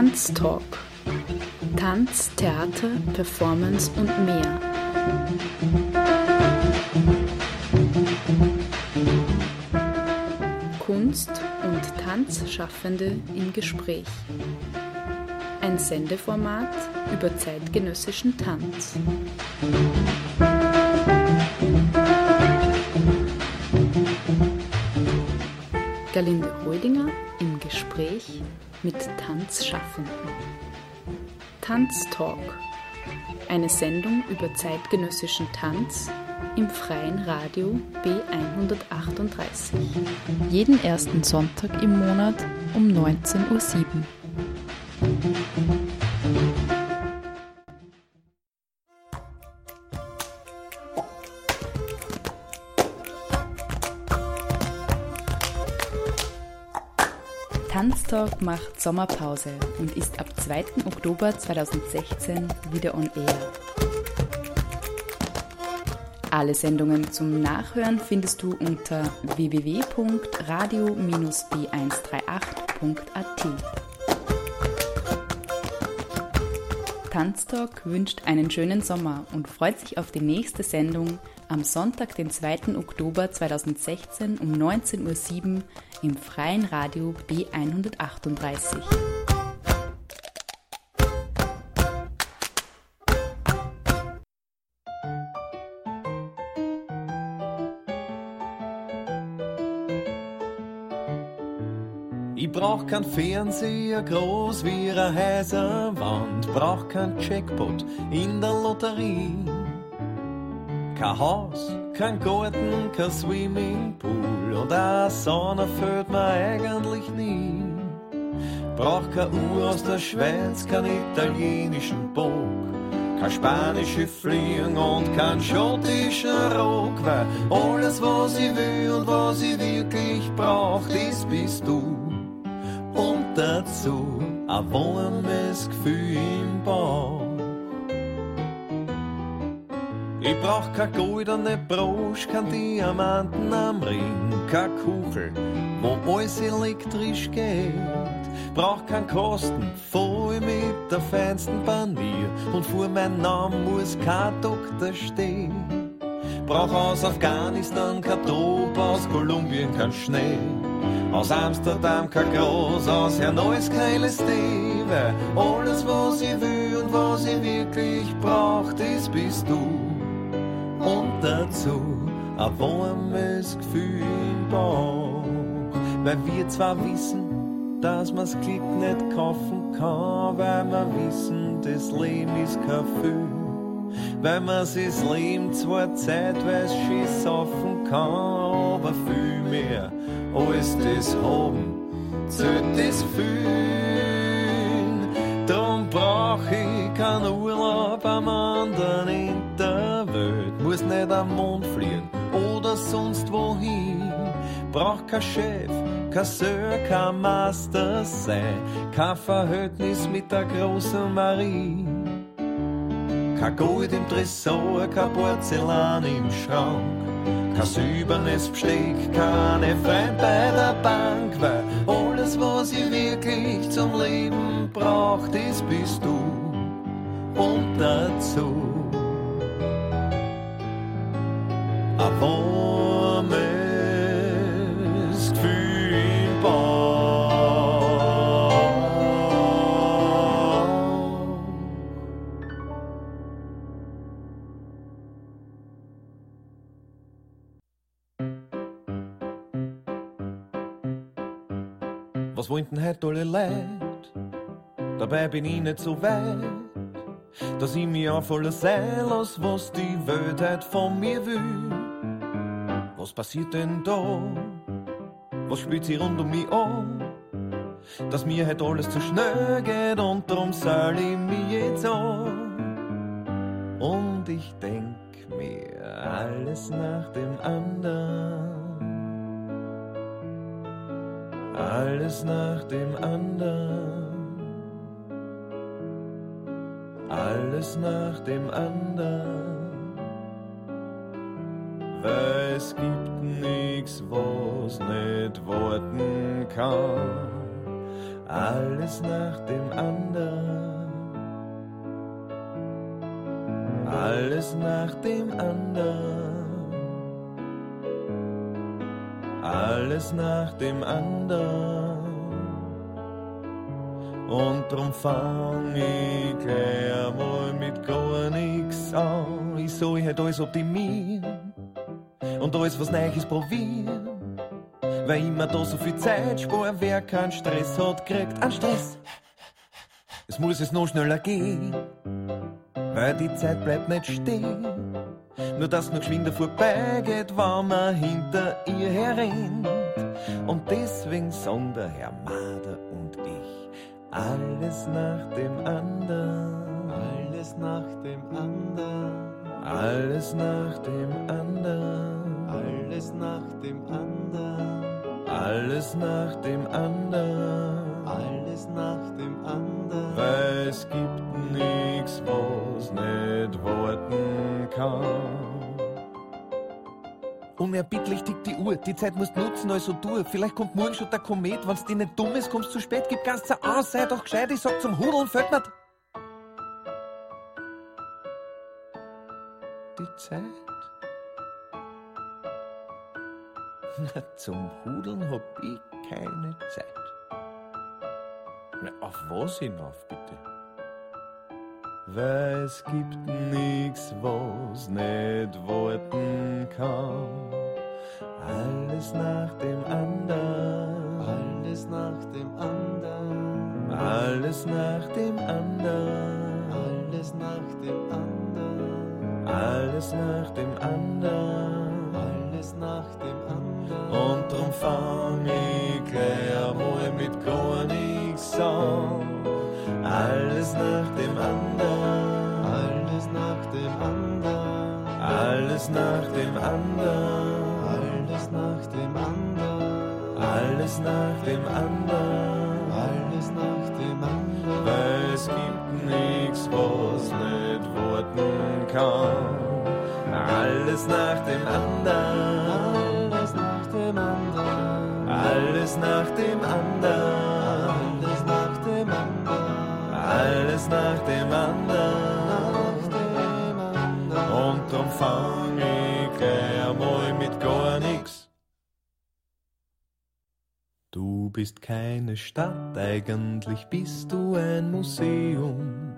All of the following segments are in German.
Tanztalk. Tanz, Theater, Performance und mehr. Kunst und Tanzschaffende im Gespräch. Ein Sendeformat über zeitgenössischen Tanz. Galinde Holdinger im Gespräch mit Tanzschaffenden. Tanztalk. Eine Sendung über zeitgenössischen Tanz im freien Radio B138. Jeden ersten Sonntag im Monat um 19.07 Uhr. Macht Sommerpause und ist ab 2. Oktober 2016 wieder on air. Alle Sendungen zum Nachhören findest du unter www.radio-b138.at. Tanztalk wünscht einen schönen Sommer und freut sich auf die nächste Sendung am Sonntag, den 2. Oktober 2016 um 19.07 Uhr im freien Radio B138. Ich brauch kein Fernseher groß wie eine Häuserwand, brauch kein Jackpot in der Lotterie. Kein Haus, kein Garten, kein Swimmingpool und eine Sonne fehlt mir eigentlich nie. Brauch keine Uhr aus der Schweiz, kein italienischen Bock, kein spanische Fliegen und kein schottischer Rock, weil alles, was ich will und was ich wirklich brauch, das bist du dazu ein warmes Gefühl im Bauch. Ich brauch kein goldene Brosch, kein Diamanten am Ring, kein Kuchel, wo alles elektrisch geht. Brauch kein Kosten, voll mit der feinsten Panier und vor mein Namen muss kein Doktor stehen. Brauch aus Afghanistan kein Trop, aus Kolumbien kein Schnee. Aus Amsterdam kein Groß, aus Hannois kein LSD, weil alles, was ich will und was ich wirklich brauch, das bist du. Und dazu ein warmes Gefühl im Bauch, weil wir zwar wissen, dass man's Glück nicht kaufen kann, weil wir wissen, das Leben ist kein Fühl. Weil man sich Leben zwar zeitweise schieß saufen kann, aber viel mehr als das haben, zählt das Fühlen. Drum brauch ich keinen Urlaub am anderen in der Welt, muss nicht am Mond fliegen oder sonst wohin. Brauch kein Chef, kein Sir, kein Master sein, kein Verhältnis mit der großen Marie. Kein Gold im Tresor, kein Porzellan im Schrank, kein silbernes Besteck, keine Freund bei der Bank, weil alles, was ich wirklich zum Leben brauch, das bist du. Und dazu. Ein Wollen denn heute alle Leid? Dabei bin ich nicht so weit, dass ich mir auf alles einlass, was die Welt heute von mir will. Was passiert denn da? Was spielt sie rund um mich an? Dass mir heute alles zu schnell geht und drum soll ich mich jetzt an. Und ich denk mir alles nach dem anderen. Alles nach dem anderen. Alles nach dem anderen. Weil es gibt nix, was nicht warten kann. alles nach dem anderen, alles nach dem anderen, alles nach dem anderen. Und drum fang ich gleich einmal mit gar nix an. Ich soll halt alles optimieren und alles was Neues probieren. Weil immer da so viel Zeit sparen, wer keinen Stress hat, kriegt einen Stress. Es muss es noch schneller gehen, weil die Zeit bleibt nicht stehen. Nur dass noch geschwinder vorbeigeht, wenn man hinter ihr herrennt. Und deswegen der Herr Mader und ich, alles nach dem anderen, alles nach dem anderen, alles nach dem anderen, alles nach dem anderen, alles nach dem anderen. Alles nach dem anderen. Weil es gibt nichts, was nicht warten kann. Unerbittlich tickt die Uhr, die Zeit musst nutzen, also du. Vielleicht kommt morgen schon der Komet, wenn's dir nicht dumm ist, kommst zu spät, gib ganz aus, sei doch gescheit, ich sag zum Hudeln, fällt mir die Zeit. Na, zum Hudeln hab ich keine Zeit. Na, auf was hinauf, bitte? Weil es gibt nix, was nicht warten kann. Alles nach dem anderen, Alles nach dem anderen, alles nach dem anderen, alles nach dem anderen, alles nach dem anderen. alles nach dem anderen. Und drum fang ich gleich einmal mit gar an. Alles nach dem anderen, Alles nach dem anderen, alles nach dem anderen, alles nach dem anderen, alles nach dem anderen. alles nach dem anderen. Weil es gibt nix, was nicht warten kann. Alles nach dem anderen, Alles nach dem anderen, alles nach dem anderen, nach dem anderen. Und drum fang ich gleich einmal mit gar nix. Du bist keine Stadt, eigentlich bist du ein Museum.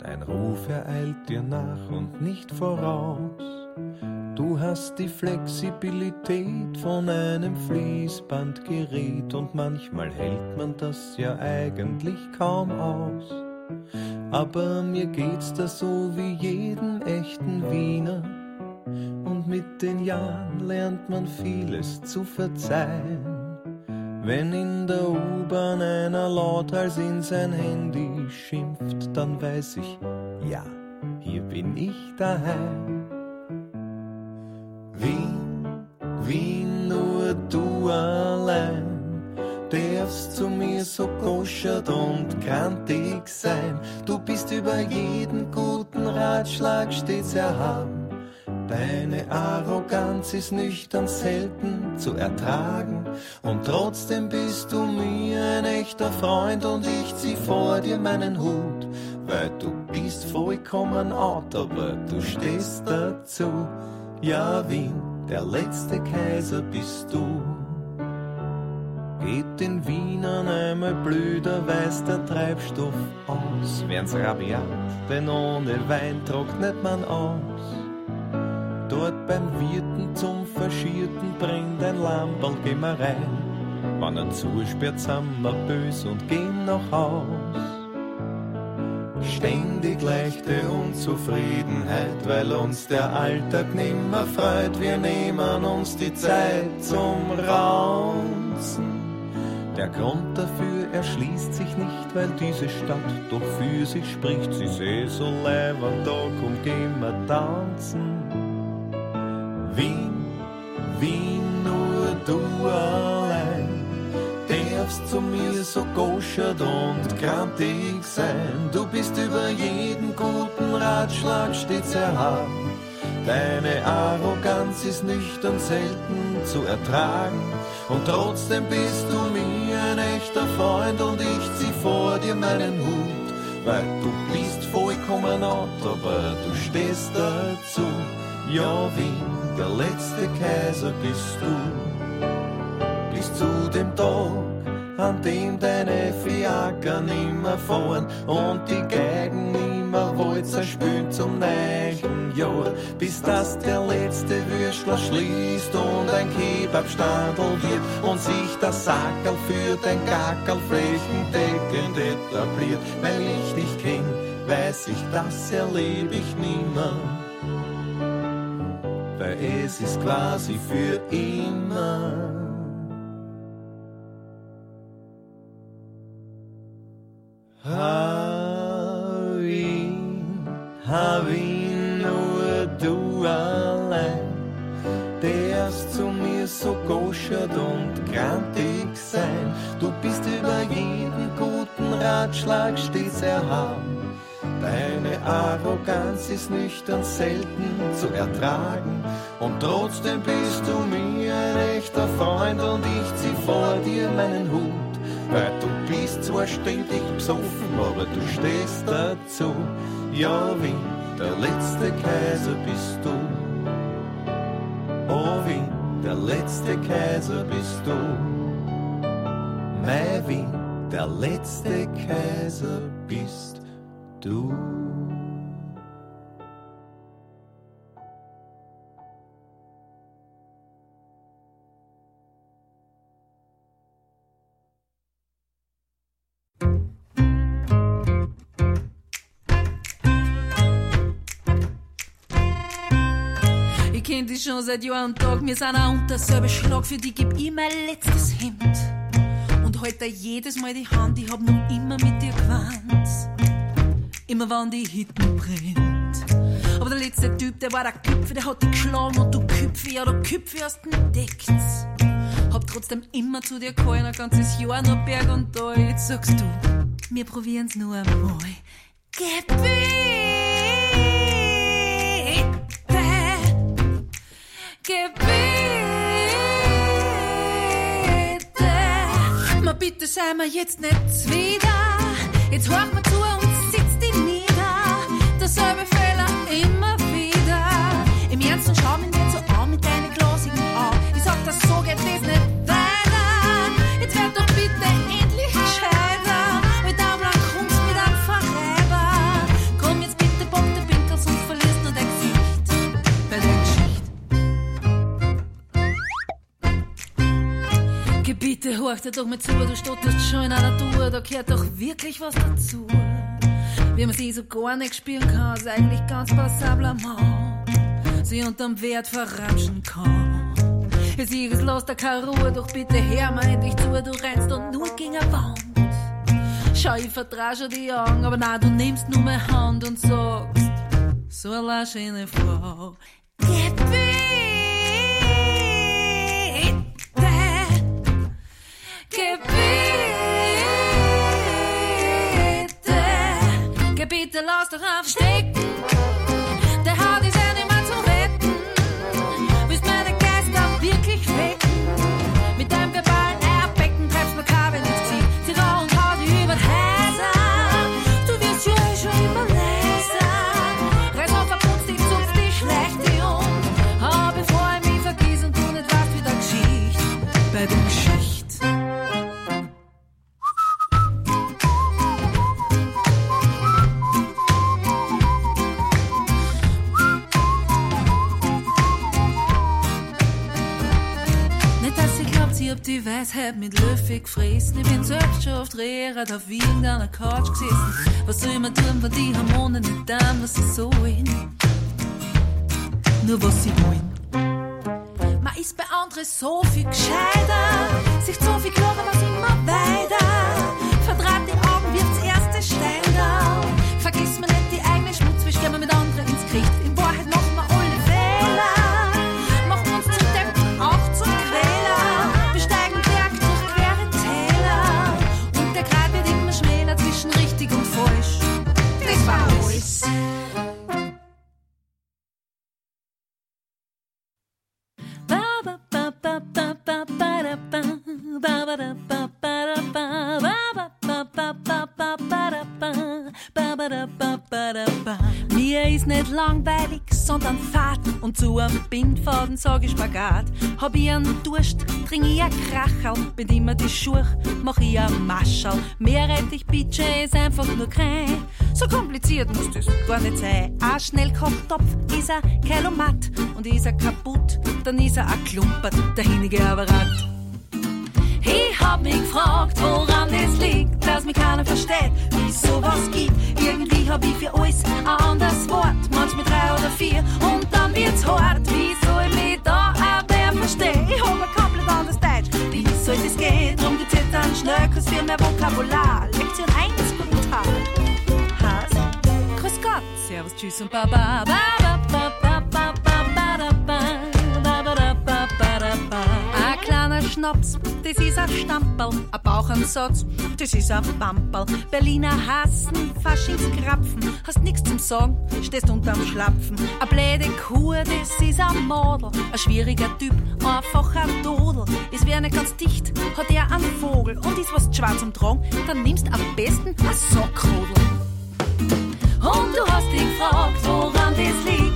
Dein Ruf ereilt dir nach und nicht voraus. Du hast die Flexibilität von einem Fließbandgerät und manchmal hält man das ja eigentlich kaum aus. Aber mir geht's da so wie jedem echten Wiener. Und mit den Jahren lernt man vieles zu verzeihen. Wenn in der U-Bahn einer lauthals in sein Handy schimpft, dann weiß ich, ja, hier bin ich daheim. Wien, Wien, nur du allein darfst zu mir so koschert und kantig sein. Du bist über jeden guten Ratschlag stets erhaben. Deine Arroganz ist nüchtern selten zu ertragen. Und trotzdem bist du mir ein echter Freund und ich zieh vor dir meinen Hut. Weil du bist vollkommen out, aber du stehst dazu. Ja, Wien, der letzte Kaiser bist du. Geht den Wienern einmal blöder, weiß der Treibstoff aus. Wern's rabiat, denn ohne Wein trocknet man aus. Dort beim Wirten zum Verschierten brennt ein Lamperl, geh mal rein. Wann er zusperrt, sind wir bös und gehen nach Haus. Ständig leichte Unzufriedenheit, weil uns der Alltag nimmer freut. Wir nehmen uns die Zeit zum Raunzen. Der Grund dafür erschließt sich nicht, weil diese Stadt doch für sich spricht. Sie seh so leibend, da komm, wir tanzen. Wien, Wien, nur du allein darfst zu mir so goschert und grantig sein. Du bist über jeden guten Ratschlag stets erhaben. Deine Arroganz ist nüchtern selten zu ertragen. Und trotzdem bist du ein echter Freund und ich zieh vor dir meinen Hut, weil du bist vollkommen out, aber du stehst dazu. Ja, wie der letzte Kaiser bist du, bis zu dem Tag, an dem deine Fiaker nimmer fahren und die Geigen nimmer Walzer spielen zum neuen Jahr, bis das der letzte Würstler schließt und ein Kebabstandel wird und sich das Sackerl für den Gackerl flächendeckend etabliert. Weil ich dich kenn, weiß ich, das erlebe ich nimmer. Weil es ist quasi für immer. Ihn, hab ihn nur du allein, darfst zu mir so goschert und grantig sein. Du bist über jeden guten Ratschlag stets erhaben. Deine Arroganz ist nüchtern selten zu ertragen. Und trotzdem bist du mir ein echter Freund und ich zieh vor dir meinen Hut. Weil du bist zwar ständig besoffen, aber du stehst dazu. Ja, wie der letzte Kaiser bist du. Oh, wie der letzte Kaiser bist du. Mai, wie der letzte Kaiser bist du. Ich kenn dich schon seit Jahr und Tag, wir sind auch unter selber Schlag, für die geb ich mein letztes Hemd. Und halt da jedes Mal die Hand, ich hab noch immer mit dir gewandt. Immer wann die Hitten brennt. Aber der letzte Typ, der war der Köpfe, der hat dich geschlagen und du Köpfe, ja du Köpfe hast entdeckt. Hab trotzdem immer zu dir gehalten, ein ganzes Jahr nur Berg und Tal. Jetzt sagst du, wir probieren's nur einmal. Gebiete! Gebete. Ma bitte sei mir jetzt nicht zuwider. Jetzt hör mir zu und sitz dich nieder. Derselbe Fehler immer wieder. Im Ernst und schau mich Gebiete, horch dir doch mal zu, du stotterst schon in einer Tour, da gehört doch wirklich was dazu. Wie man sie so gar nicht spielen kann, ist eigentlich ganz passabler Mann. Sie unterm Wert verramschen kann. Es ist los, da keine Ruhe, doch bitte hör mir endlich zu, du rennst und nur gegen eine Wand. Schau, ich vertrau schon die Augen, aber na, du nimmst nur meine Hand und sagst, so eine schöne Frau. Gebete, Gebete, lass doch aufstecken. Der Weisheit mit Löffel gefressen. Ich bin selbst schon oft Rehrad auf irgendeiner Couch gesessen. Was soll ich mir tun, wenn die Hormone nicht tun, was sie sollen? Nur was sie wollen. Man ist bei anderen so viel gescheiter, sich so viel klarer, was immer weiter. Verdraht die Augen, wirft's erste down. Vergiss mir nicht die eigene Schmutzwäsche, gehen wir mit anderen ins Gericht. Zu einem Bindfaden sag ich Spagat. Hab ich einen Durst, trink ich ein Krachal. Bin immer die Schuhe, mach ich ein Maschal. Mehr ich Budget ist einfach nur kein. So kompliziert muss das gar nicht sein. Ein Schnellkochtopf ist ein Kelomat. Und ist er kaputt, dann ist er ein Klumpert, der hinige Apparat. Ich hab mich gefragt, woran es liegt, dass mich keiner versteht, wie es sowas gibt. Irgendwie hab ich für alles ein anderes Wort, manchmal drei oder vier, und dann wird's hart. Wie soll ich mich da der verstehen? Ich hab ein komplett anderes Deutsch. Wie soll das gehen? Drum geht's jetzt dann schnell, kurz für mehr Vokabular. Lektion 1, guten Tag. Heißt, Grüß Gott, Servus, Tschüss und Baba. Ba, Schnaps, das ist ein Stamperl. Ein Bauchansatz, das ist ein Bamperl. Berliner hassen, Faschingskrapfen. Hast nix zum Sagen, stehst unterm Schlapfen. Eine blöde Kuh, das ist ein Model. Ein schwieriger Typ, einfach ein Dodel. Ist wer nicht ganz dicht, hat er einen Vogel. Und ist was schwarz am Tragen, dann nimmst am besten ein Sockrodel. Und du hast dich gefragt, woran das liegt,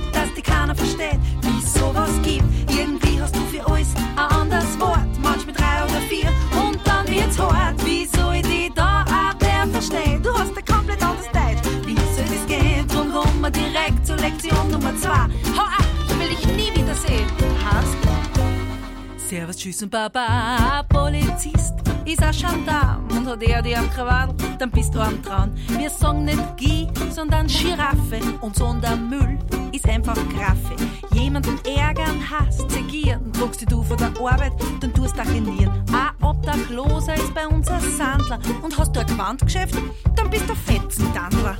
Servus, Tschüss und Baba. Polizist ist ein Gendarm und hat er dir am Krawall, dann bist du am Trauen. Wir sagen nicht Gi, sondern Giraffe und Sondermüll ist einfach Graffe. Jemanden ärgern, hast, zegieren, druckst die du von der Arbeit, dann tust du genieren. Ein Obdachloser ist bei uns ein Sandler und hast du ein Quantgeschäft, dann bist du Fetzendandler.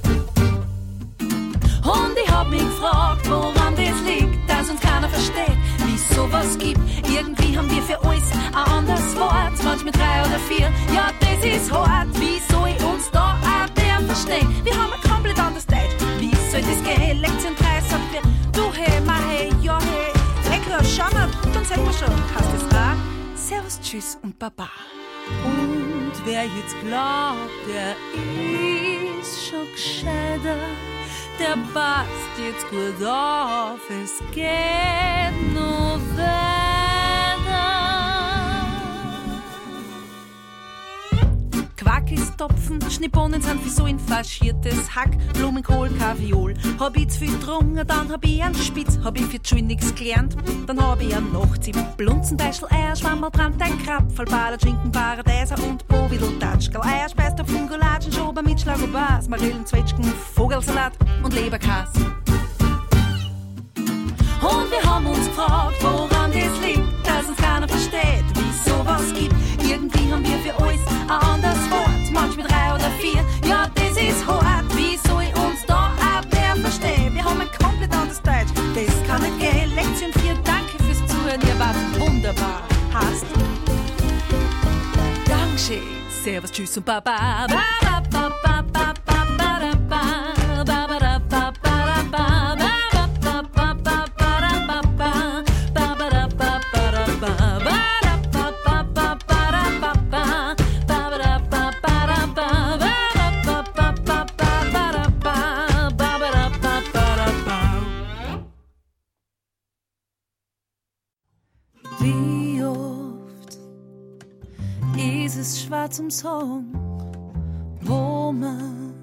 Und ich hab mich gefragt, woran das liegt, dass uns keiner versteht, wie es sowas gibt. Irgendwie haben wir für alles ein anderes Wort, manchmal drei oder vier. Ja, das ist hart, wie soll ich uns da auch der verstehen? Wir haben ein komplett anderes Deutsch, wie soll das gehen? Lektion 3 sagt mir, du hey, ma hey, ja hey. Klar, schau mal, dann sag mal schon, hast es da? Servus, tschüss und baba. Und wer jetzt glaubt, der ist schon gescheiter passt jetzt gut auf, es geht nur Quack ist Topfen, Schniponen sind wie so ein faschiertes Hack, Blumenkohl, Kaviol. Hab ich zu viel getrunken, dann hab ich einen Spitz, hab ich für Tschui nix gelernt, dann hab ich einen Nachtzip. Blunzenbeischel, Eier, Schwammerl, Brand, ein Krapfel, Bader, Schinken, Paradeiser und Bovidel, Tatschkel, Eierspeis, auf Fungolatschen, Schober mit Schlagobas, Marillen, Zwetschgen, Vogelsalat und Leberkas. Und wir haben uns gefragt, woran das liegt, dass uns keiner versteht, wie sowas gibt. Irgendwie haben wir für Dankeschön, Servus, Tschüss und Baba. Ba, ba, ba, es schwer zum Song, wo man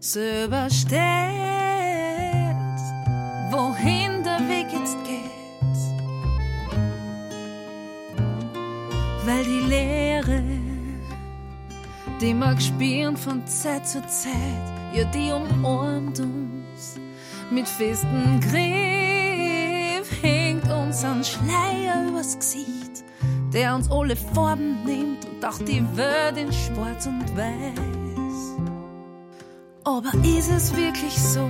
selber steht, wohin der Weg jetzt geht. Weil die Leere, die mag spüren von Zeit zu Zeit, ja, die umarmt uns mit festem Griff, hängt uns ein Schleier übers Gesicht, der uns alle Farben nimmt und auch die Welt in Schwarz und Weiß. Aber ist es wirklich so?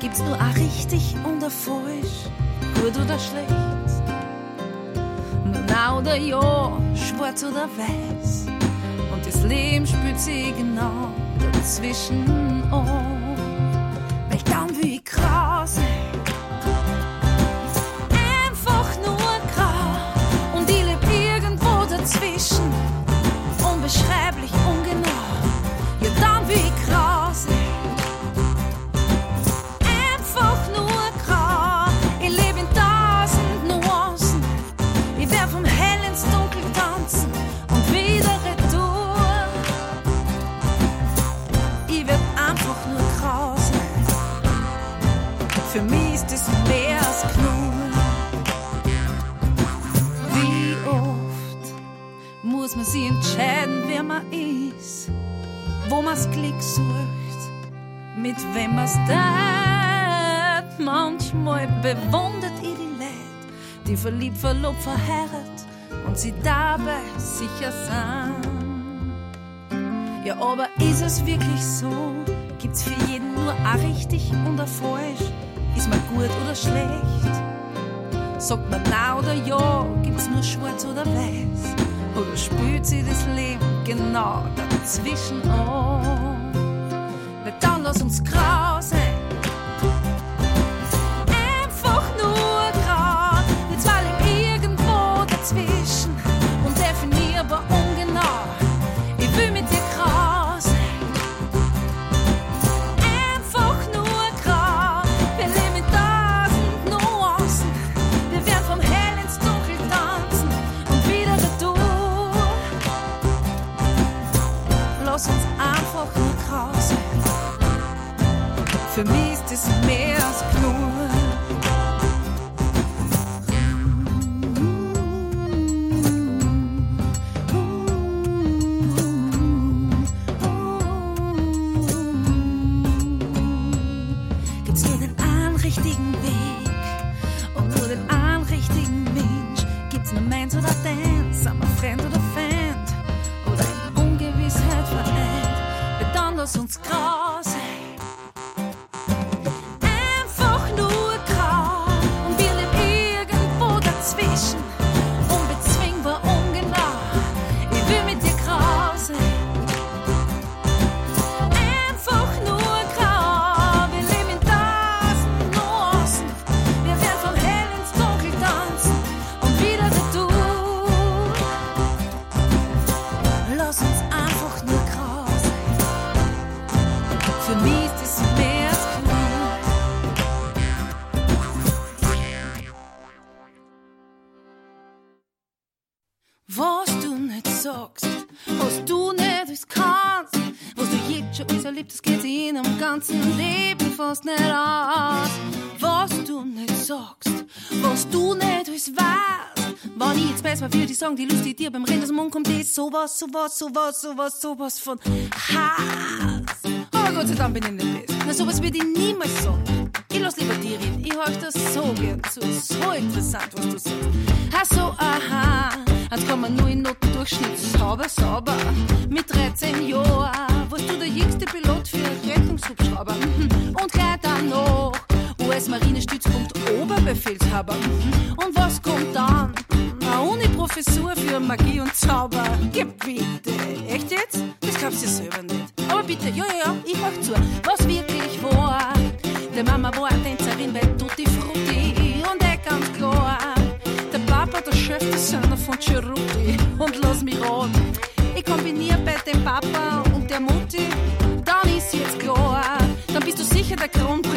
Gibt's nur ein richtig und ein falsch, gut oder schlecht? Nur na oder ja, schwarz oder weiß? Und das Leben spürt sich genau dazwischen an. Sich entscheiden, wer man ist, wo man's Glück sucht, mit wem man's teilt. Manchmal bewundert ihr die Leute, die verliebt, verlobt, verheiratet und sie dabei sicher sind. Ja, aber ist es wirklich so? Gibt's für jeden nur ein richtig und ein falsch? Ist man gut oder schlecht? Sagt man na oder ja? Gibt's nur schwarz oder weiß? Oder spürt sie das Leben genau dazwischen an? Na dann lass uns grau Für mich ist es mehr ganzen Leben fast nicht aus. Was du nicht sagst, was du nicht alles weißt, wenn ich jetzt besser würde ich sagen, die Lust, die dir beim Reden aus dem Mund kommt, die ist sowas, sowas, sowas, sowas, sowas von Hass. Aber Gott sei Dank bin ich nicht das. Na, sowas würde ich niemals sagen. Ich lass lieber dir reden. Ich höre das so gern zu. So interessant, was du sagst. Ach so, aha. Jetzt kann man nur in Notendurchschnitt sauber, sauber. Mit 13 Jahren warst du der jüngste Pilot für Rettungshubschrauber. Mhm. Und gleich dann noch US-Marinestützpunkt Oberbefehlshaber. Mhm. Und was kommt dann? Eine Uni-Professur für Magie und Zauber. Geh bitte. Echt jetzt? Das glaubst du selber nicht. Aber bitte, ja, ja, ja, ich mach zu. Was wirklich war. Der Mama war eine Tänzerin bei Tutti Frutti. Und er ganz klar. Der Papa, der Chefdesigner von Cheruti. Sicher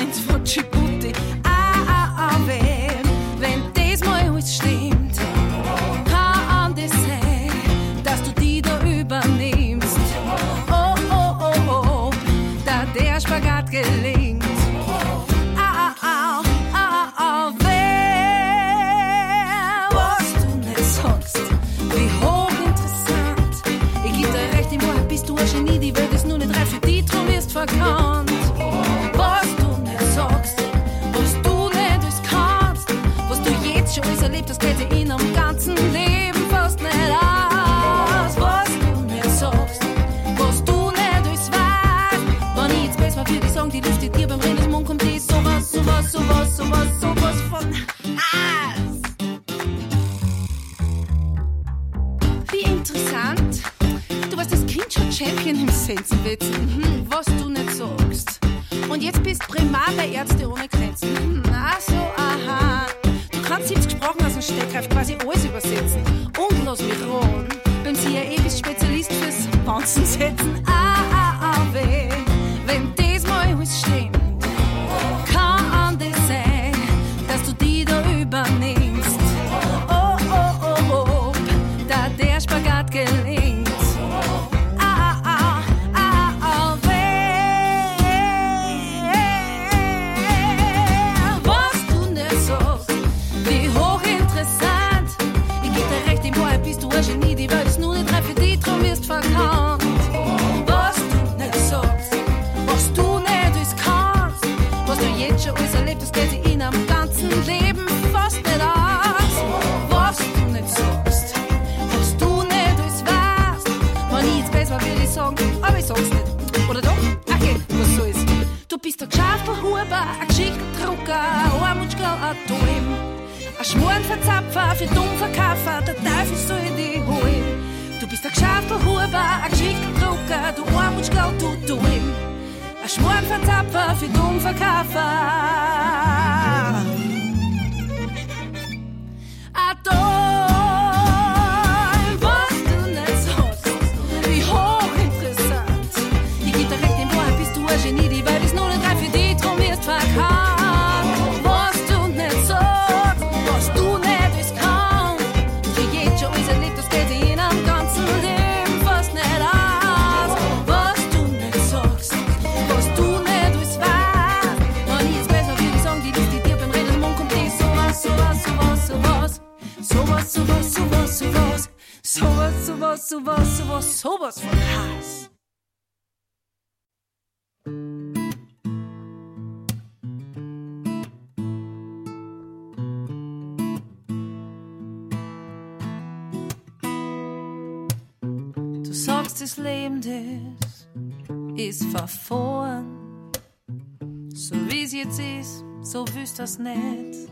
das nicht.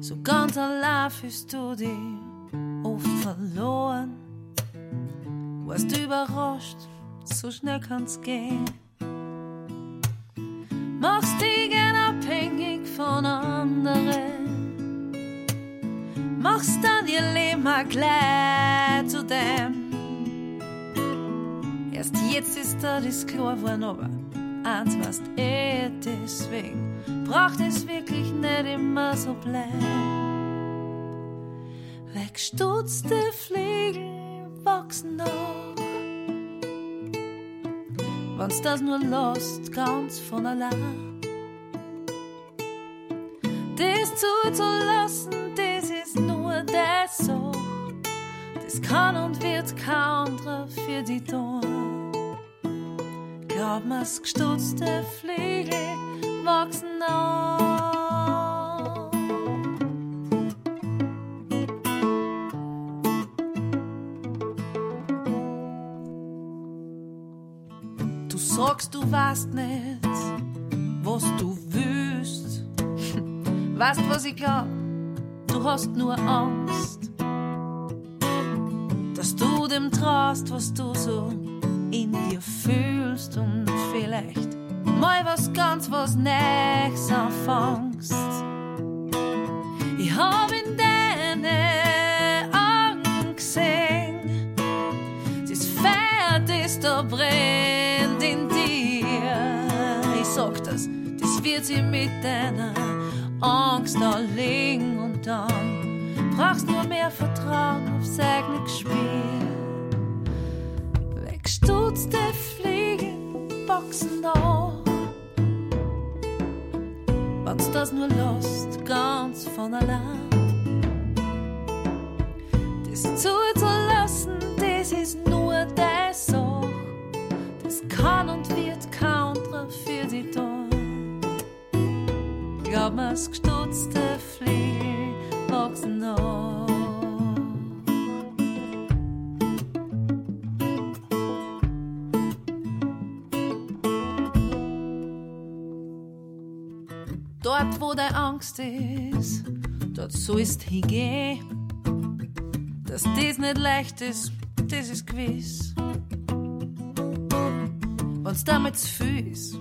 So ganz allein fühlst du dich oft verloren. Warst überrascht, so schnell kann's gehen. Machst dich gern abhängig von anderen. Machst dann ihr Leben auch gleich zu dem. Erst jetzt ist da das klar geworden, aber eins weißt eh deswegen braucht es wirklich nicht immer so bleiben. Wegstutzte Fliegel wachsen noch, wenn's das nur lost, ganz von allein. Das zuzulassen, das ist nur das so, das kann und wird kein anderer für die tun. Glaub mir's, gestutzte Fliegel wachsen auf. Du sagst, du weißt nicht, was du willst. Weißt, was ich glaub? Du hast nur Angst, dass du dem traust, was du so in dir fühlst und vielleicht mal was ganz was Nächstes anfängst. Ich hab in deine Augen gesehen, das Pferd, das da brennt in dir. Ich sag das, das wird sie mit deiner Angst erlegen und dann brauchst nur mehr Vertrauen aufs eigene Spiel. Wegstutzte Fliegen wachsen auf. Wenn's das nur lost, ganz von allein. Das zuzulassen, das ist nur das so. Das kann und wird anderer für die tun. Glaub mir's, gestutzte Fliegen wachsen auf. Wo deine Angst ist, dort sollst hingehen. Dass das nicht leicht ist, das ist gewiss. Wenn's damit zu viel ist,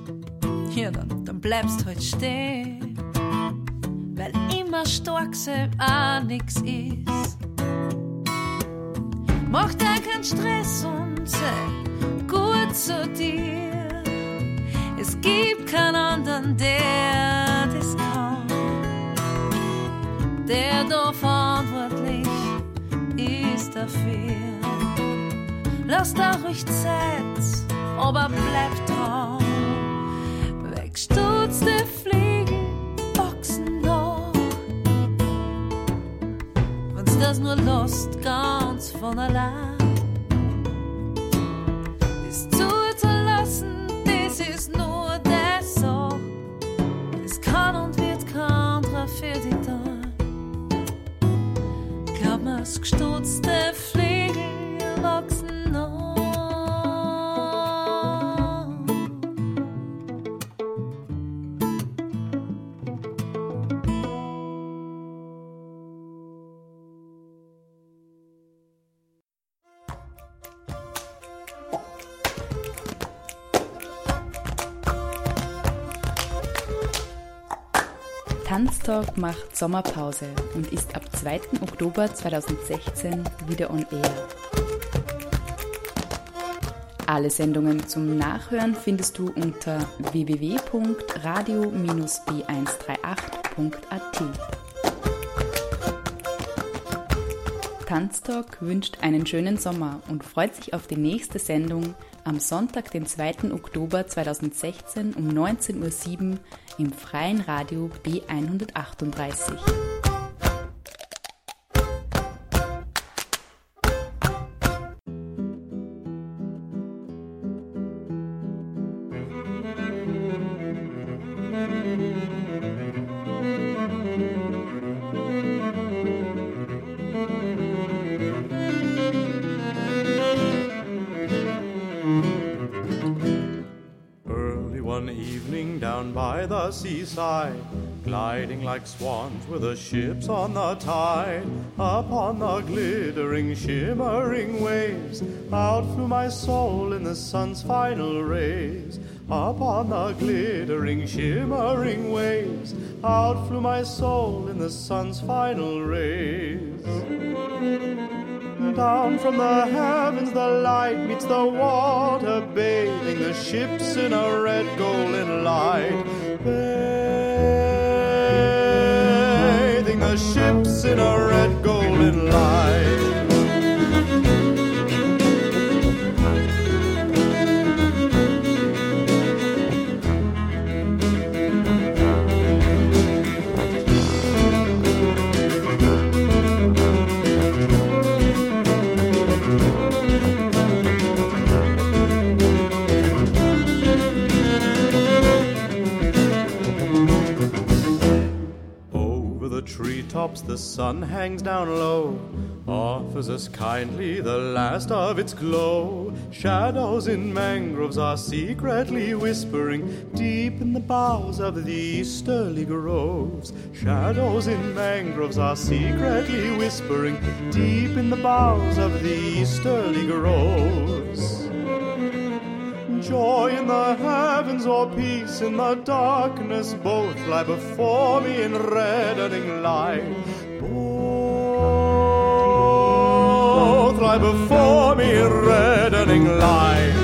ja, dann, dann bleibst halt stehen. Weil immer stark sein auch nix ist. Mach dir keinen Stress und sei gut zu dir. Es gibt keinen anderen, der Der da verantwortlich ist dafür. Lass da ruhig Zeit, aber bleib dran. Wegstutzte Fliegen wachsen noch. Wenn's das nur lost, ganz von allein. Mir's, gestutzte Fliegel Tanztalk macht Sommerpause und ist ab 2. Oktober 2016 wieder on air. Alle Sendungen zum Nachhören findest du unter www.radio-b138.at. Tanztalk wünscht einen schönen Sommer und freut sich auf die nächste Sendung am Sonntag, den 2. Oktober 2016 um 19.07 Uhr im freien Radio B138. Seaside, gliding like swans with the ships on the tide. Upon the glittering, shimmering waves, out flew my soul in the sun's final rays. Upon the glittering, shimmering waves, out flew my soul in the sun's final rays. Down from the heavens the light meets the water, bathing the ships in a red golden light. Bathing the ships in a red golden light. Tops the sun hangs down low, offers us kindly the last of its glow. Shadows in mangroves are secretly whispering deep in the boughs of the easterly groves. Shadows in mangroves are secretly whispering deep in the boughs of the easterly groves joy in the heavens or peace in the darkness, both lie before me in reddening light. Both lie before me in reddening light.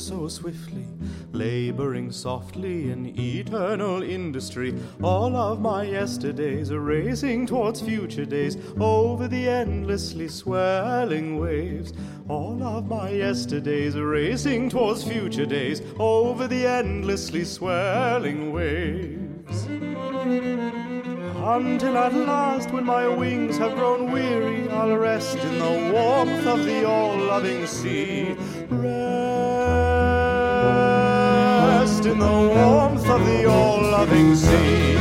So swiftly, laboring softly in eternal industry. All of my yesterdays are racing towards future days over the endlessly swelling waves. All of my yesterdays are racing towards future days over the endlessly swelling waves. Until at last, when my wings have grown weary, I'll rest in the warmth of the all loving sea. Rest the warmth of the all loving sea.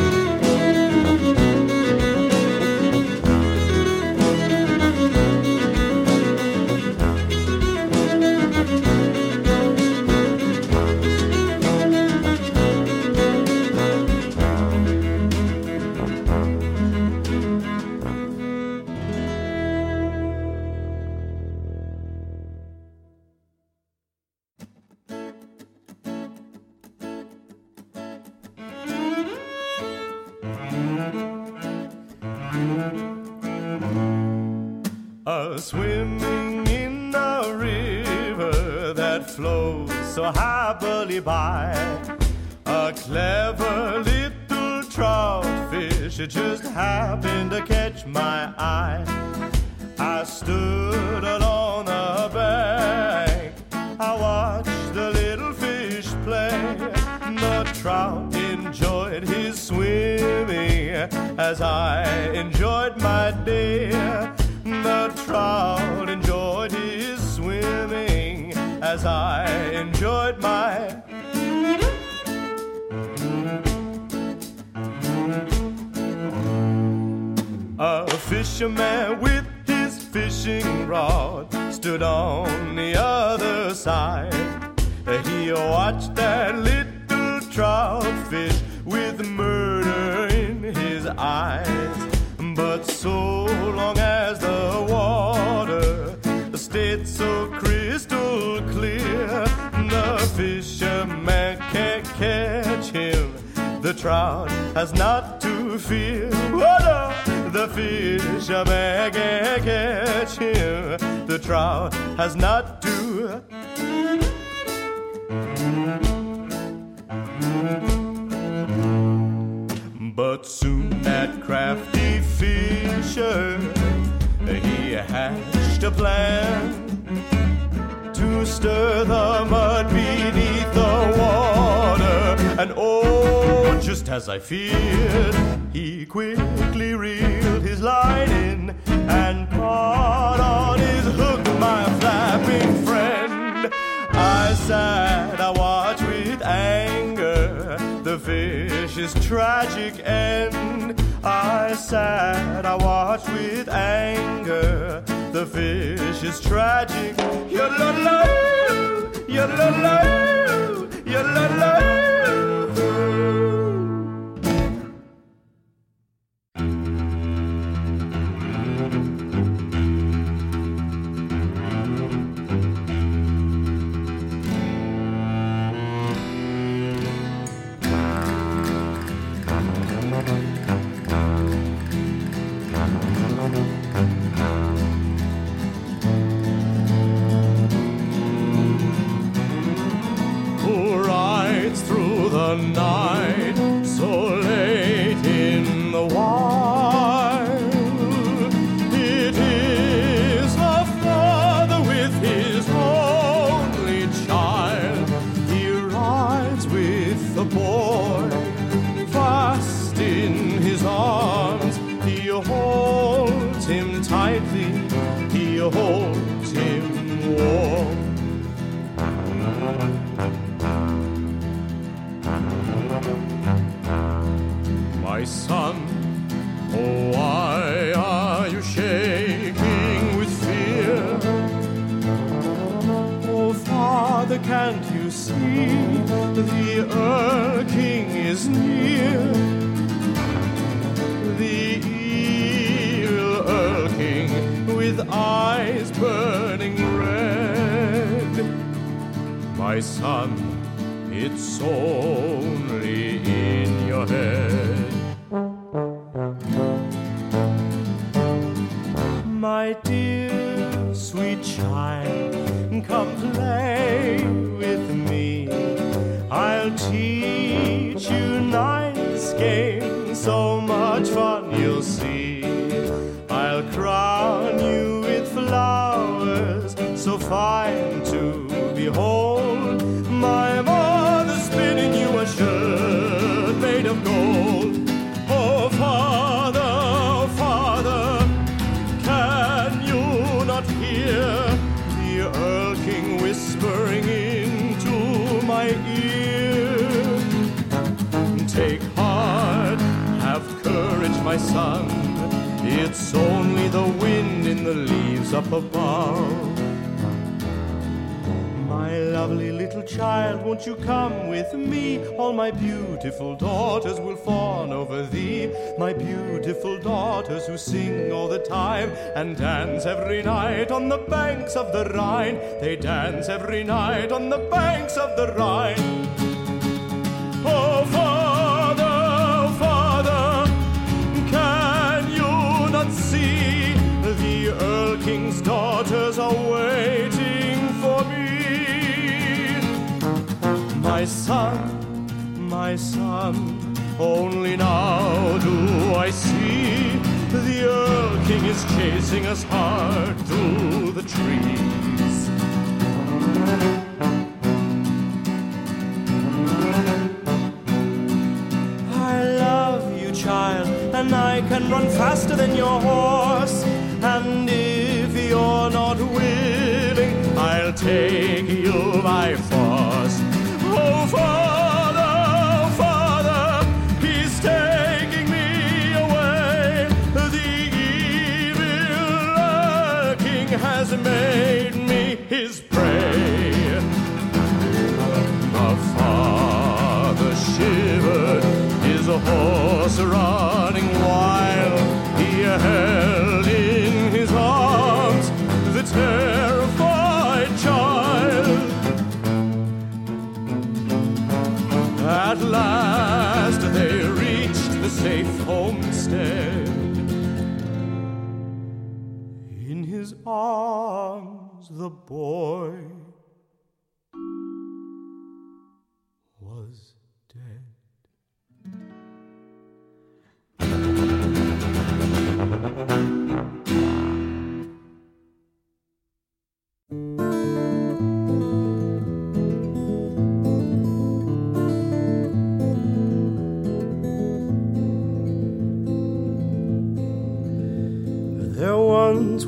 sad. I watch with anger. The fish is tragic. Yodelolo, yodelolo. Through the My son, it's only in your head. My dear sweet child, come play with me. I'll teach you nice games, so much fun you'll see. I'll crown you with flowers, so fine It's only the wind in the leaves up above. My lovely little child, won't you come with me? All my beautiful daughters will fawn over thee. My beautiful daughters who sing all the time and dance every night on the banks of the Rhine. They dance every night on the banks of the Rhine. King's daughters are waiting for me? My son, my son, only now do I see the Earl King is chasing us hard through the trees. I love you, child, and I can run faster than your horse. And you're not willing, I'll take you by force. Oh, father, father, he's taking me away. The evil lurking has made me his prey. My father shivered his horse running wild. He held last they reached the safe homestead. In his arms, the boy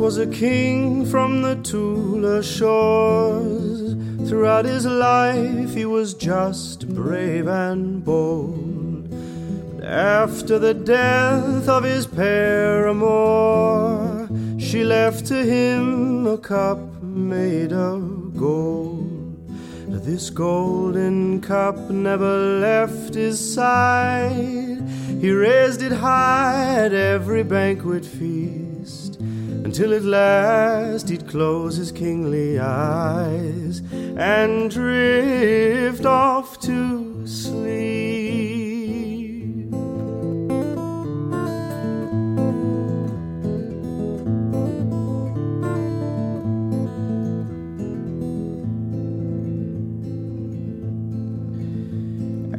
was a king from the Tula shores. Throughout his life, he was just brave and bold. But after the death of his paramour, she left to him a cup made of gold. This golden cup never left his side. He raised it high at every banquet feast until at last he'd close his kingly eyes and drift off to sleep.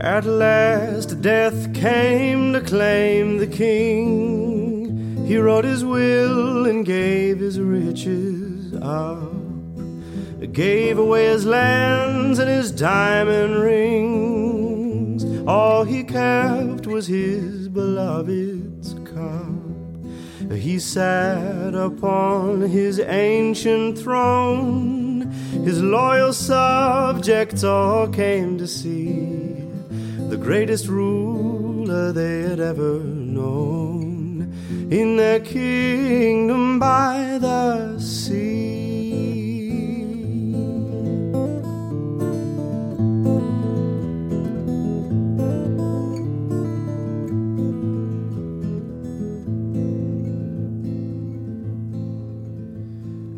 At last, death came to claim the king. He wrote his will and gave his riches up. Gave away his lands and his diamond rings. All he kept was his beloved's cup. He sat upon his ancient throne. His loyal subjects all came to see the greatest ruler they had ever known in their kingdom by the sea.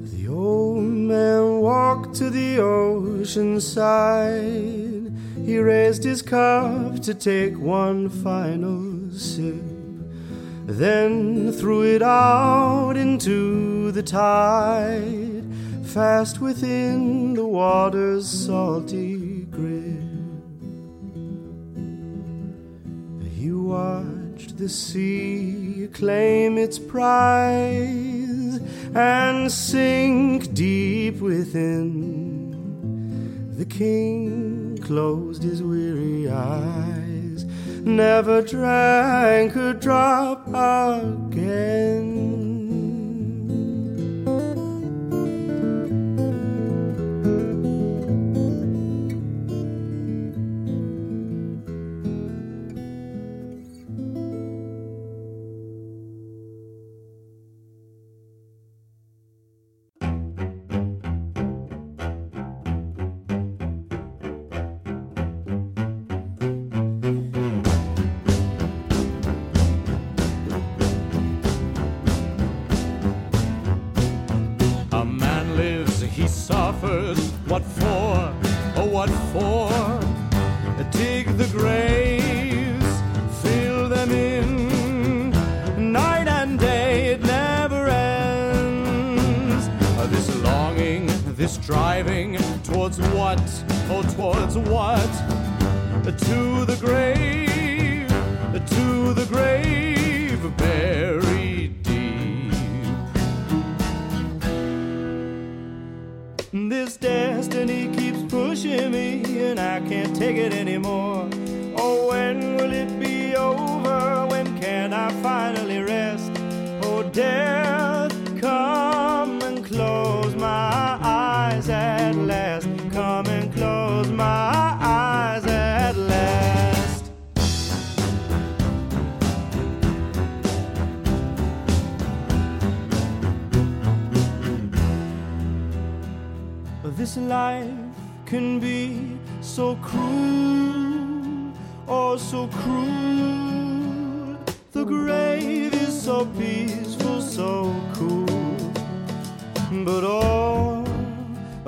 The old man walked to the ocean side. He raised his cup to take one final sip, then threw it out into the tide, fast within the water's salty grip. He watched the sea claim its prize and sink deep within. The king closed his weary eyes, never drank a drop again.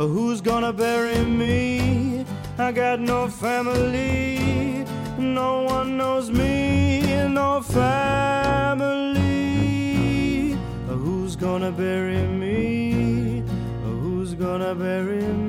who's gonna bury me? I got no family, no one knows me, no family. Who's gonna bury me? Who's gonna bury me?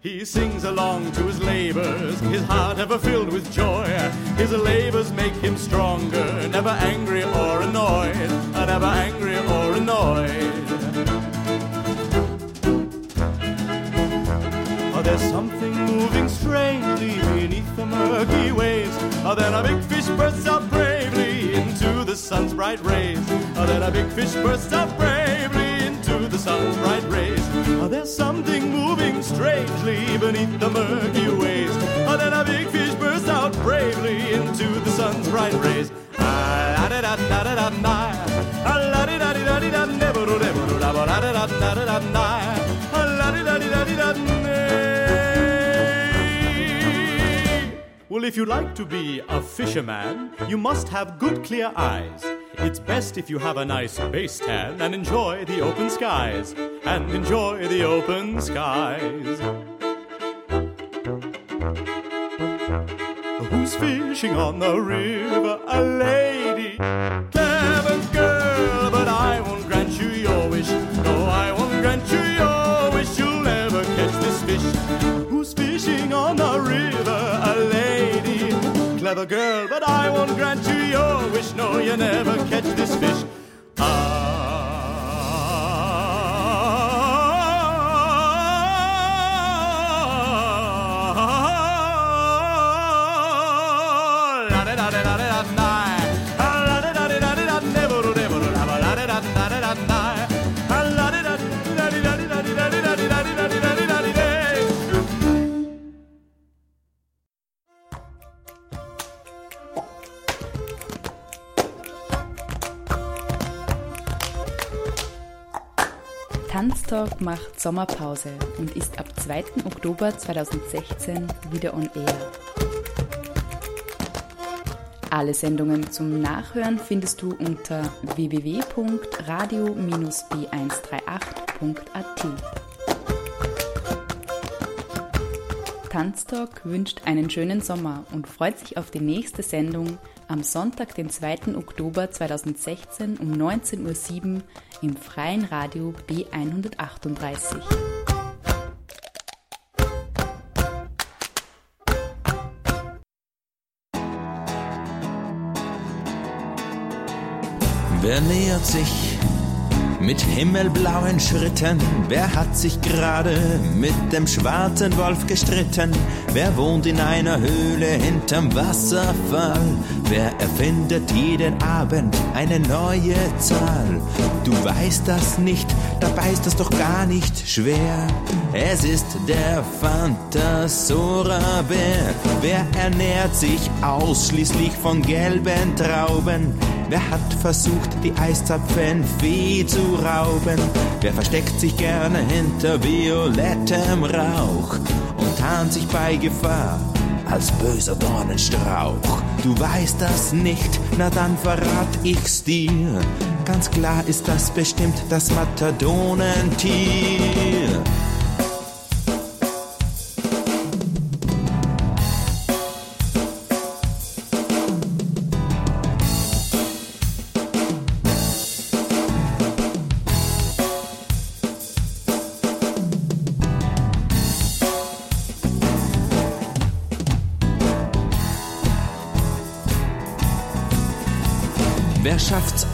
He sings along to his labors, his heart ever filled with joy. His labors make him stronger, never angry or annoyed, never angry or annoyed. There's something moving strangely beneath the murky waves. Then a big fish bursts out prey sun's bright rays. Oh, then a big fish bursts out bravely into the sun's bright rays. Oh, there's something moving strangely beneath the murky waves. Oh, uh, then a big fish bursts out bravely into the sun's bright rays. Ah, da da da da da da. La da da da da da. Never do never do da da da da da da da. Well, if you like to be a fisherman, you must have good clear eyes. It's best if you have a nice base tan and enjoy the open skies. And enjoy the open skies. Who's fishing on the river? A lady. Clever girl, but I won't grant you your wish. No, you never catch this fish. Tanztalk macht Sommerpause und ist ab 2. Oktober 2016 wieder on air. Alle Sendungen zum Nachhören findest du unter www.radio-b138.at. Tanztalk wünscht einen schönen Sommer und freut sich auf die nächste Sendung am Sonntag, den 2. Oktober 2016 um 19.07 Uhr im freien Radio B138. Wer nähert sich mit himmelblauen Schritten? Wer hat sich gerade mit dem schwarzen Wolf gestritten? Wer wohnt in einer Höhle hinterm Wasserfall? Wer erfindet jeden Abend eine neue Zahl? Du weißt das nicht, dabei ist das doch gar nicht schwer. Es ist der Phantasora-Bär. Wer ernährt sich ausschließlich von gelben Trauben? Wer hat versucht, die Eiszapfenfee zu rauben? Wer versteckt sich gerne hinter violettem Rauch und tarnt sich bei Gefahr als böser Dornenstrauch? Du weißt das nicht, na dann verrat ich's dir. Ganz klar ist das bestimmt das Matadonentier.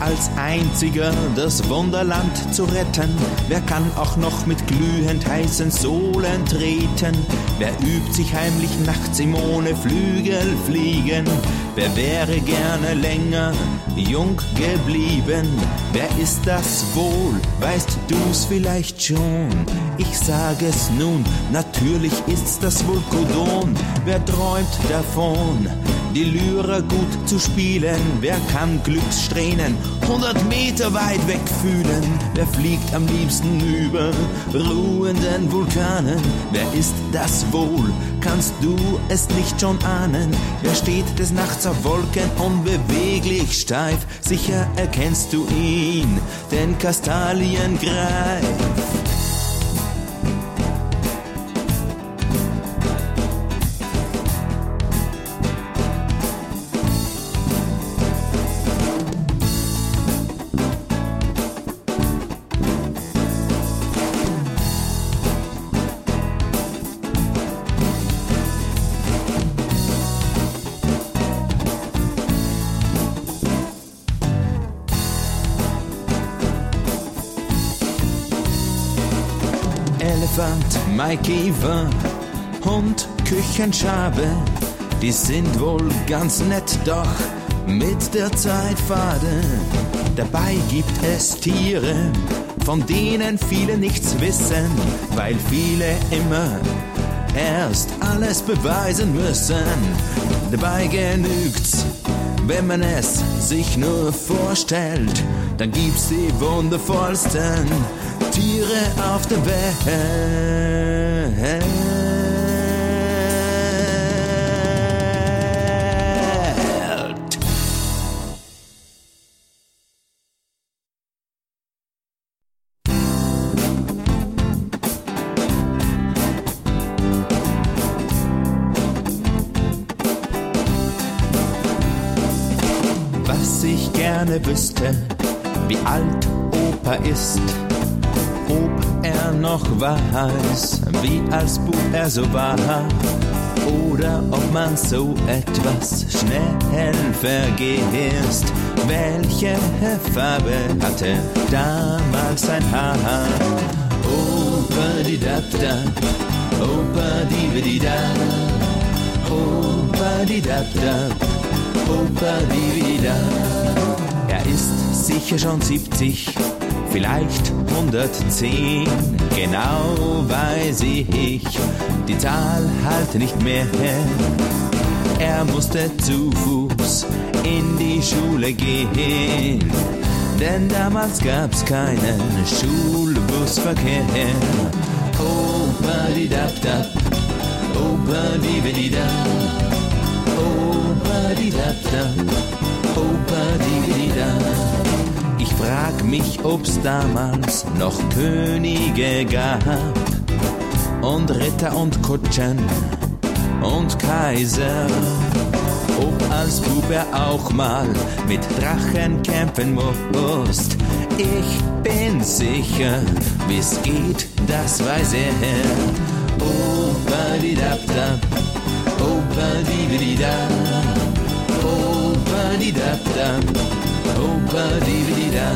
Als einziger, das Wunderland zu retten? Wer kann auch noch mit glühend heißen Sohlen treten? Wer übt sich heimlich nachts im ohne Flügel fliegen? Wer wäre gerne länger jung geblieben? Wer ist das wohl? Weißt du's vielleicht schon? Ich sage es nun, natürlich ist's das Vulkodon. Wer träumt davon? die Lyra gut zu spielen. Wer kann Glückssträhnen 100 Meter weit weg fühlen? Wer fliegt am liebsten über ruhenden Vulkanen? Wer ist das wohl? Kannst du es nicht schon ahnen? Wer steht des Nachts auf Wolken unbeweglich steif? Sicher erkennst du ihn, den Kastaliengreif. Elefant, Maikiver, Hund, Küchenschabe, die sind wohl ganz nett, doch mit der Zeit fade. Dabei gibt es Tiere, von denen viele nichts wissen, weil viele immer erst alles beweisen müssen. Dabei genügt's, wenn man es sich nur vorstellt, dann gibt's die wundervollsten Tiere auf der Welt. Gerne wüsste, wie alt Opa ist. Noch weiß, wie als Bub er so war. Oder ob man so etwas schnell vergisst. Welche Farbe hatte damals sein Haar? Opa di dab dab, Opa di di da, Opa di dab dab, Opa di da. Er ist sicher schon 70, vielleicht 110. Genau weiß ich, die Zahl halte nicht mehr. Er musste zu Fuß in die Schule gehen, denn damals gab's keinen Schulbusverkehr. Opa di dab dab, frag mich, ob's damals noch Könige gab und Ritter und Kutschen und Kaiser. Ob als Bub er auch mal mit Drachen kämpfen musst. Ich bin sicher, wie's geht, das weiß er. Opa di dab Opa di di da.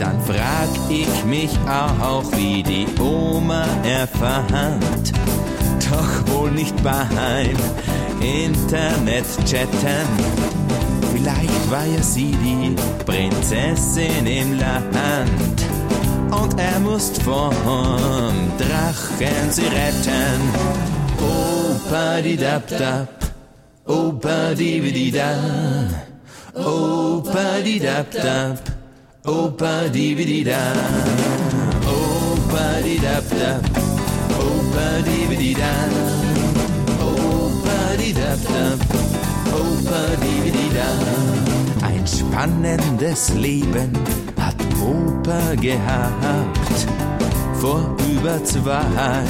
Dann frag ich mich auch, wie die Oma erfand. Doch wohl nicht beim Internet-Chatten. Vielleicht war ja sie die Prinzessin im Land. Und er musste vom Drachen sie retten. Opa di dab dab, opa di di da. Oh, di dap dap. Oh, di di da. Oh, di dap dap. Oh, di di da. Oh, di dap dap. Oh, di di da. Ein spannendes Leben hat Opa gehabt. Vor über zwei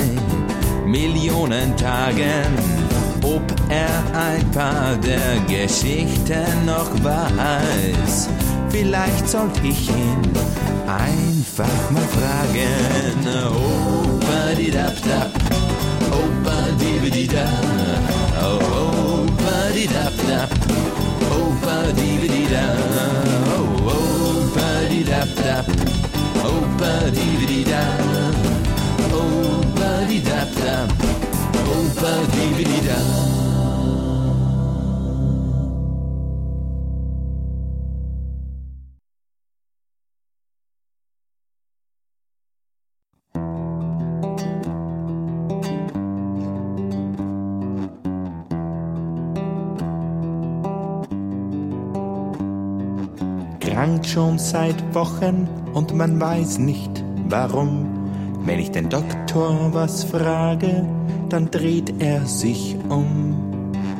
Millionen Tagen ob er ein paar der Geschichten noch weiß. Vielleicht sollte ich ihn einfach mal fragen. Opa di dab dab, Opa di di da, Opa di dab dab, Opa di di da, Opa di dab dab, Opa di di da, Opa di dab dab. Opa Dividida. Krank schon seit Wochen und man weiß nicht warum. Wenn ich den Doktor was frage, dann dreht er sich um.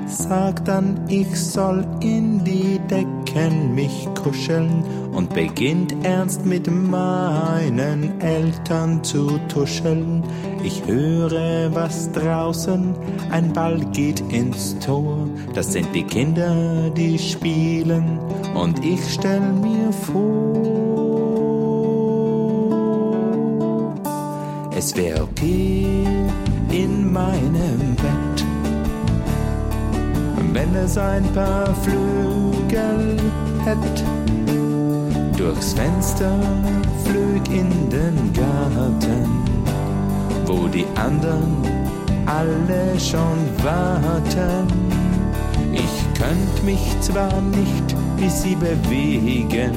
Sagt dann, ich soll in die Decken mich kuscheln und beginnt ernst mit meinen Eltern zu tuscheln. Ich höre was draußen, ein Ball geht ins Tor. Das sind die Kinder, die spielen und ich stell mir vor, es wäre okay in meinem Bett. Wenn es ein paar Flügel hätte, durchs Fenster flüg in den Garten, wo die anderen alle schon warten. Ich könnt mich zwar nicht wie sie bewegen,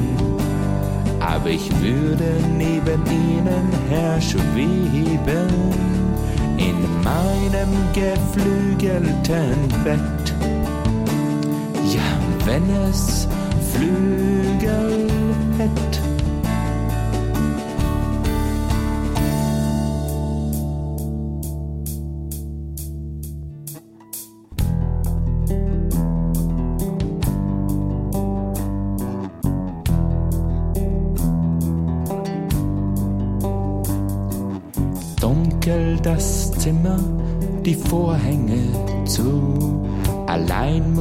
aber ich würde neben ihnen herschweben in meinem geflügelten Bett. Ja, wenn es Flügel hätte.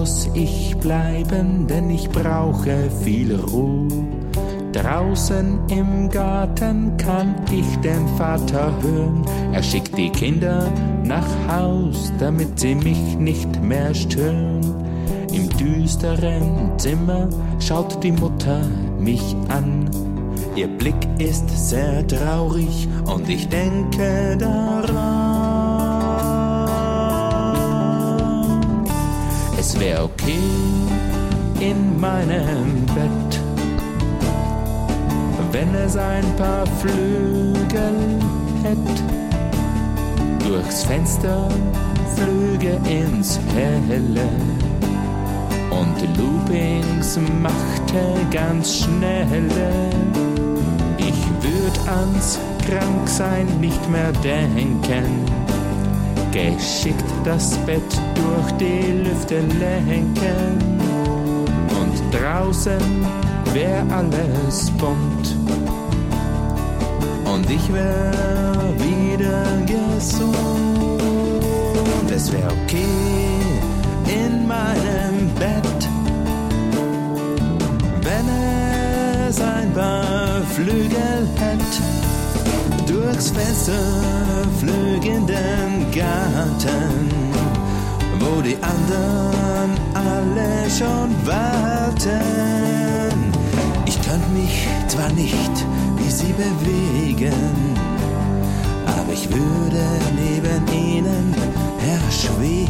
Muss ich bleiben, denn ich brauche viel Ruhe. Draußen im Garten kann ich den Vater hören. Er schickt die Kinder nach Haus, damit sie mich nicht mehr stören. Im düsteren Zimmer schaut die Mutter mich an Ihr Blick ist sehr traurig und ich denke daran. Es wäre okay in meinem Bett, wenn es ein paar Flügel hätte. Durchs Fenster Flüge ins Helle und Loopings machte ganz schnelle würd ans Kranksein nicht mehr denken. Geschickt das Bett durch die Lüfte lenken. Und draußen wär alles bunt. Und ich wär wieder gesund. Es wär okay in meinem Bett, wenn es ein paar Flügel hat, durchs Fenster flügenden Garten, wo die anderen alle schon warten. Ich könnte mich zwar nicht wie sie bewegen, aber ich würde neben ihnen herschweben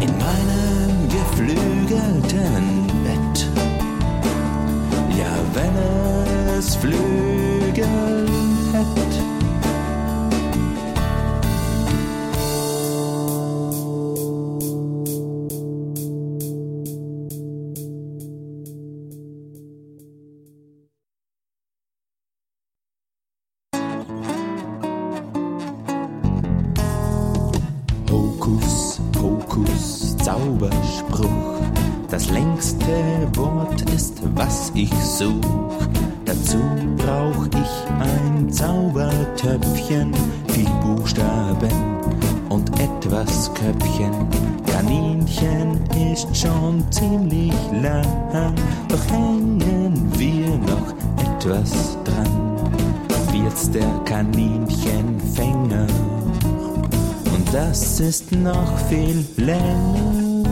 in meinem geflügelten Bett. Ja, wenn es Flügel hätte. Noch viel länger.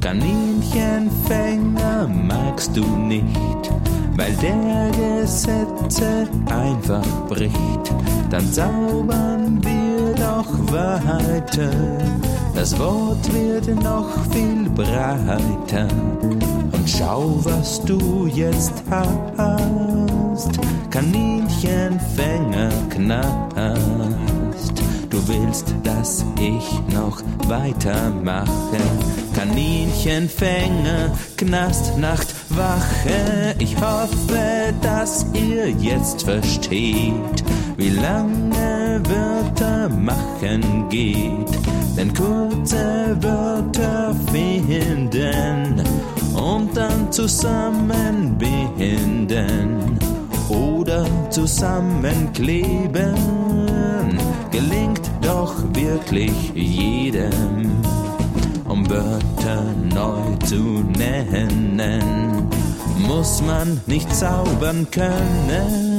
Kaninchenfänger magst du nicht, weil der Gesetze einfach bricht. Dann zaubern wir doch weiter. Das Wort wird noch viel breiter. Und schau, was du jetzt hast. Kaninchenfänger knast. Du willst, dass ich noch weitermache. Kaninchenfänger, Knast, Nacht, Wache. Ich hoffe, dass ihr jetzt versteht, wie lange Wörter machen geht. Denn kurze Wörter finden und dann zusammen binden oder zusammenkleben gelingt doch wirklich jedem, um Wörter neu zu nennen, muss man nicht zaubern können.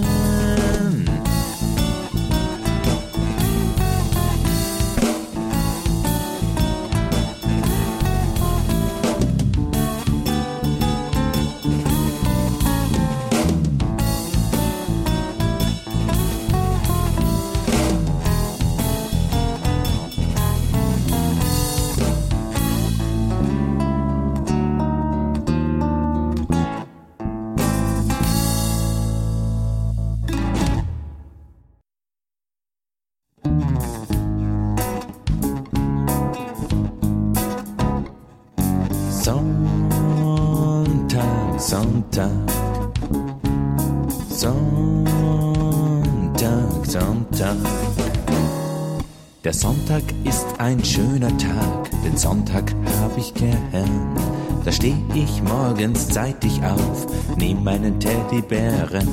Meinen Teddybären.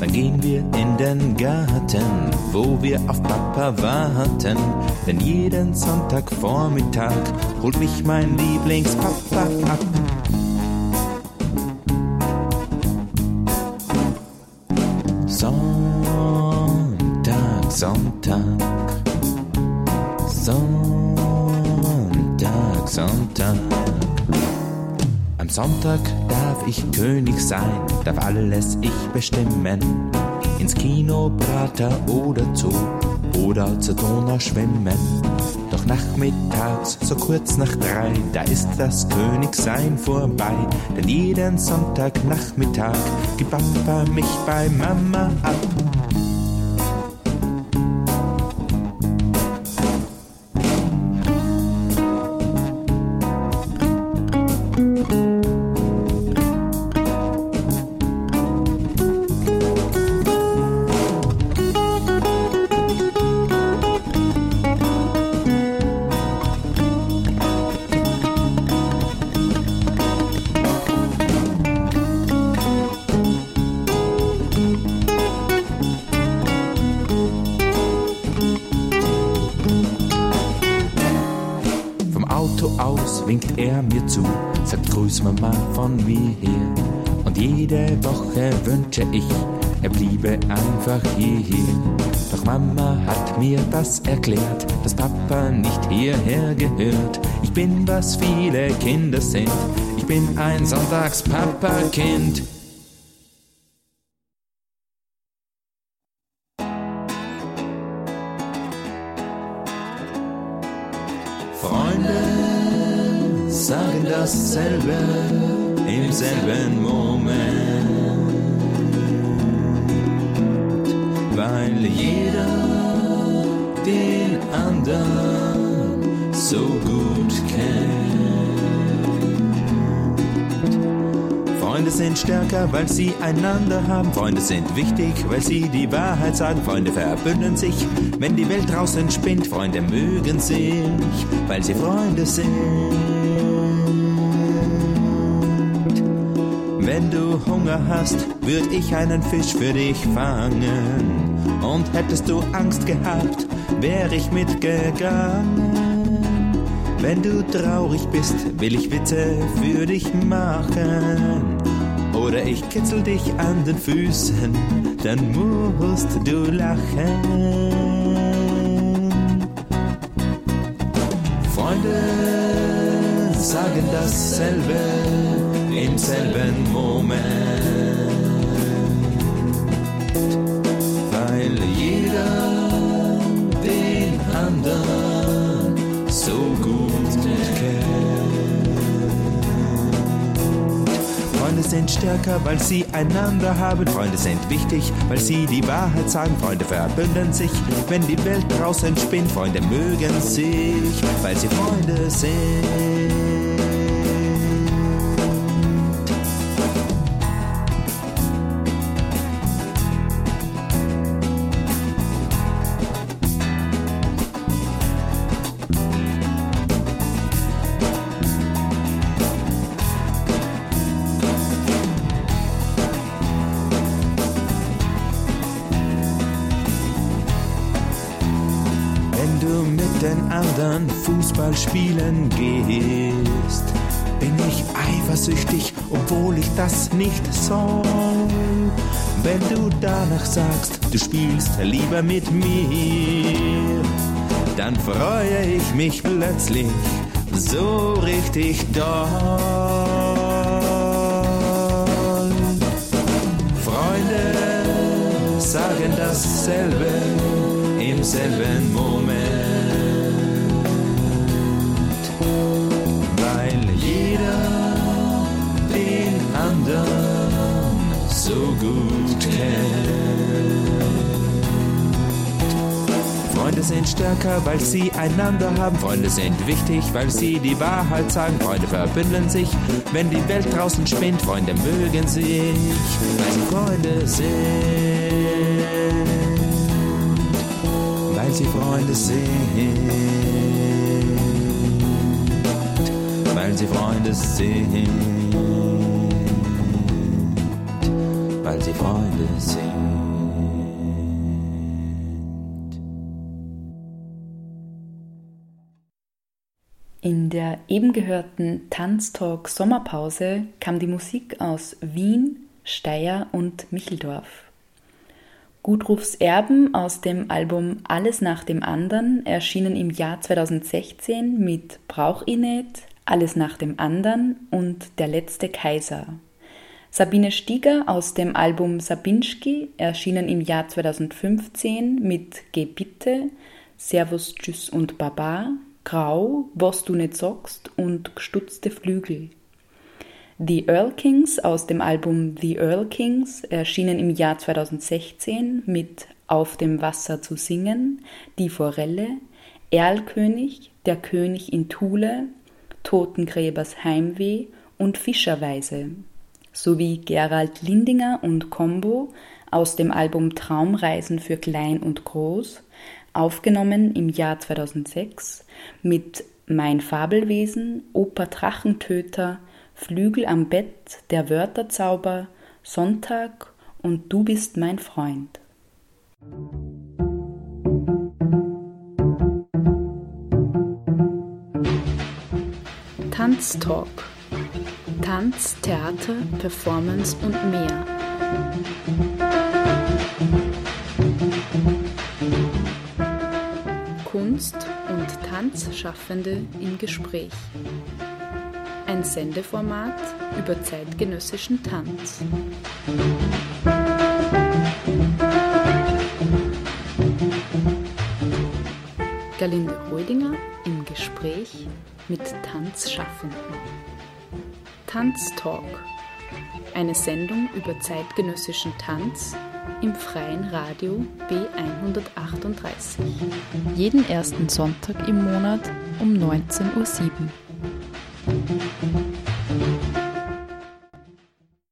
Dann gehen wir in den Garten, wo wir auf Papa warten. Denn jeden Sonntagvormittag holt mich mein Lieblingspapa ab. Sonntag, Sonntag. Sonntag, Sonntag. Am Sonntag darf ich König sein, darf alles ich bestimmen. Ins Kino, Prater oder Zoo oder zur Donau schwimmen. Doch nachmittags, so kurz nach drei, da ist das Königsein vorbei. Denn jeden Sonntagnachmittag gibt Papa mich bei Mama ab. Ich, er bliebe einfach hierher. Doch Mama hat mir das erklärt, dass Papa nicht hierher gehört. Ich bin, was viele Kinder sind, ich bin ein Sonntagspapa-Kind. Weil sie einander haben. Freunde sind wichtig, weil sie die Wahrheit sagen. Freunde verbünden sich, wenn die Welt draußen spinnt. Freunde mögen sich, weil sie Freunde sind. Wenn du Hunger hast, würd ich einen Fisch für dich fangen. Und hättest du Angst gehabt, wär ich mitgegangen. Wenn du traurig bist, will ich Witze für dich machen. Oder ich kitzel dich an den Füßen, dann musst du lachen. Freunde sagen dasselbe im selben Moment, weil jeder den anderen so gut kennt. Freunde sind stärker, weil sie einander haben. Freunde sind wichtig, weil sie die Wahrheit sagen. Freunde verbünden sich, wenn die Welt draußen spinnt. Freunde mögen sich, weil sie Freunde sind. Spielen gehst, bin ich eifersüchtig, obwohl ich das nicht soll. Wenn du danach sagst, du spielst lieber mit mir, dann freue ich mich plötzlich so richtig doll. Freunde sagen dasselbe im selben Moment, anderen so gut kennt. Freunde sind stärker, weil sie einander haben. Freunde sind wichtig, weil sie die Wahrheit sagen. Freunde verbünden sich, wenn die Welt draußen spinnt. Freunde mögen sich, weil sie Freunde sind. Weil sie Freunde sind. Weil sie Freunde sind. Weil sie Freunde sind. In der eben gehörten Tanztalk Sommerpause kam die Musik aus Wien, Steyr und Micheldorf. Gudrufs Erben aus dem Album Alles nach dem anderen erschienen im Jahr 2016 mit Brauch nicht, Alles nach dem anderen und Der letzte Kaiser. Sabine Stieger aus dem Album Sabinski erschienen im Jahr 2015 mit Geh bitte, Servus, Tschüss und Baba Grau, was du nicht sagst und gestutzte Flügel. The Earl Kings aus dem Album The Earl Kings erschienen im Jahr 2016 mit Auf dem Wasser zu singen, Die Forelle, Erlkönig, Der König in Thule, Totengräbers Heimweh und Fischerweise sowie Gerald Lindinger und Combo aus dem Album Traumreisen für Klein und Groß aufgenommen im Jahr 2006 mit Mein Fabelwesen, Oper Drachentöter, Flügel am Bett, Der Wörterzauber, Sonntag und Du bist mein Freund. Tanztalk. Tanz, Theater, Performance und mehr. Kunst und Tanzschaffende im Gespräch. Ein Sendeformat über zeitgenössischen Tanz. Galinde Rödinger im Gespräch mit Tanzschaffenden. Tanztalk. Eine Sendung über zeitgenössischen Tanz im freien Radio B138. Jeden ersten Sonntag im Monat um 19.07 Uhr.